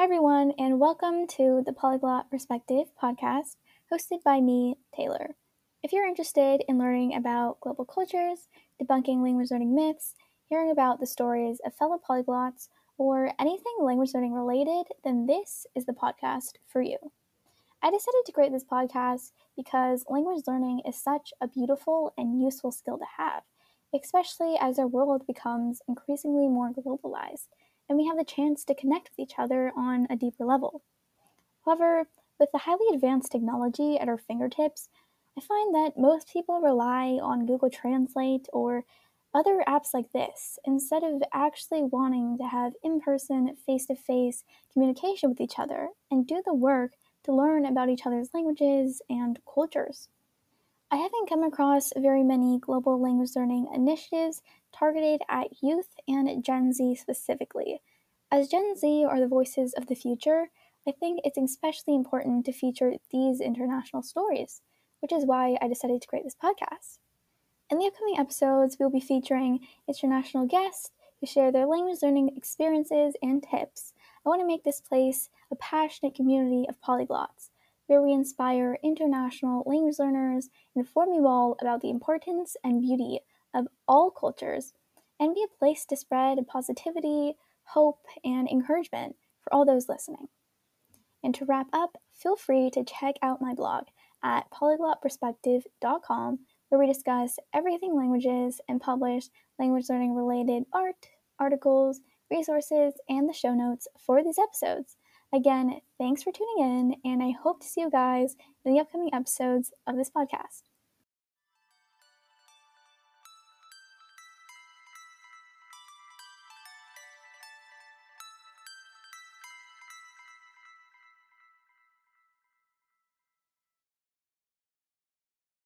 Hi, everyone, and welcome to the Polyglot Perspective podcast hosted by me, Taylor. If you're interested in learning about global cultures, debunking language learning myths, hearing about the stories of fellow polyglots, or anything language learning related, then this is the podcast for you. I decided to create this podcast because language learning is such a beautiful and useful skill to have, especially as our world becomes increasingly more globalized and we have the chance to connect with each other on a deeper level. However, with the highly advanced technology at our fingertips, I find that most people rely on Google Translate or other apps like this instead of actually wanting to have in person, face to face communication with each other and do the work to learn about each other's languages and cultures. I haven't come across very many global language learning initiatives targeted at youth and Gen Z specifically. As Gen Z are the voices of the future, I think it's especially important to feature these international stories, which is why I decided to create this podcast. In the upcoming episodes, we'll be featuring international guests who share their language learning experiences and tips. I want to make this place a passionate community of polyglots where we inspire international language learners, inform you all about the importance and beauty of all cultures, and be a place to spread positivity, hope, and encouragement for all those listening. And to wrap up, feel free to check out my blog at polyglotperspective.com where we discuss everything languages and publish language learning related art, articles, resources, and the show notes for these episodes. Again, thanks for tuning in, and I hope to see you guys in the upcoming episodes of this podcast.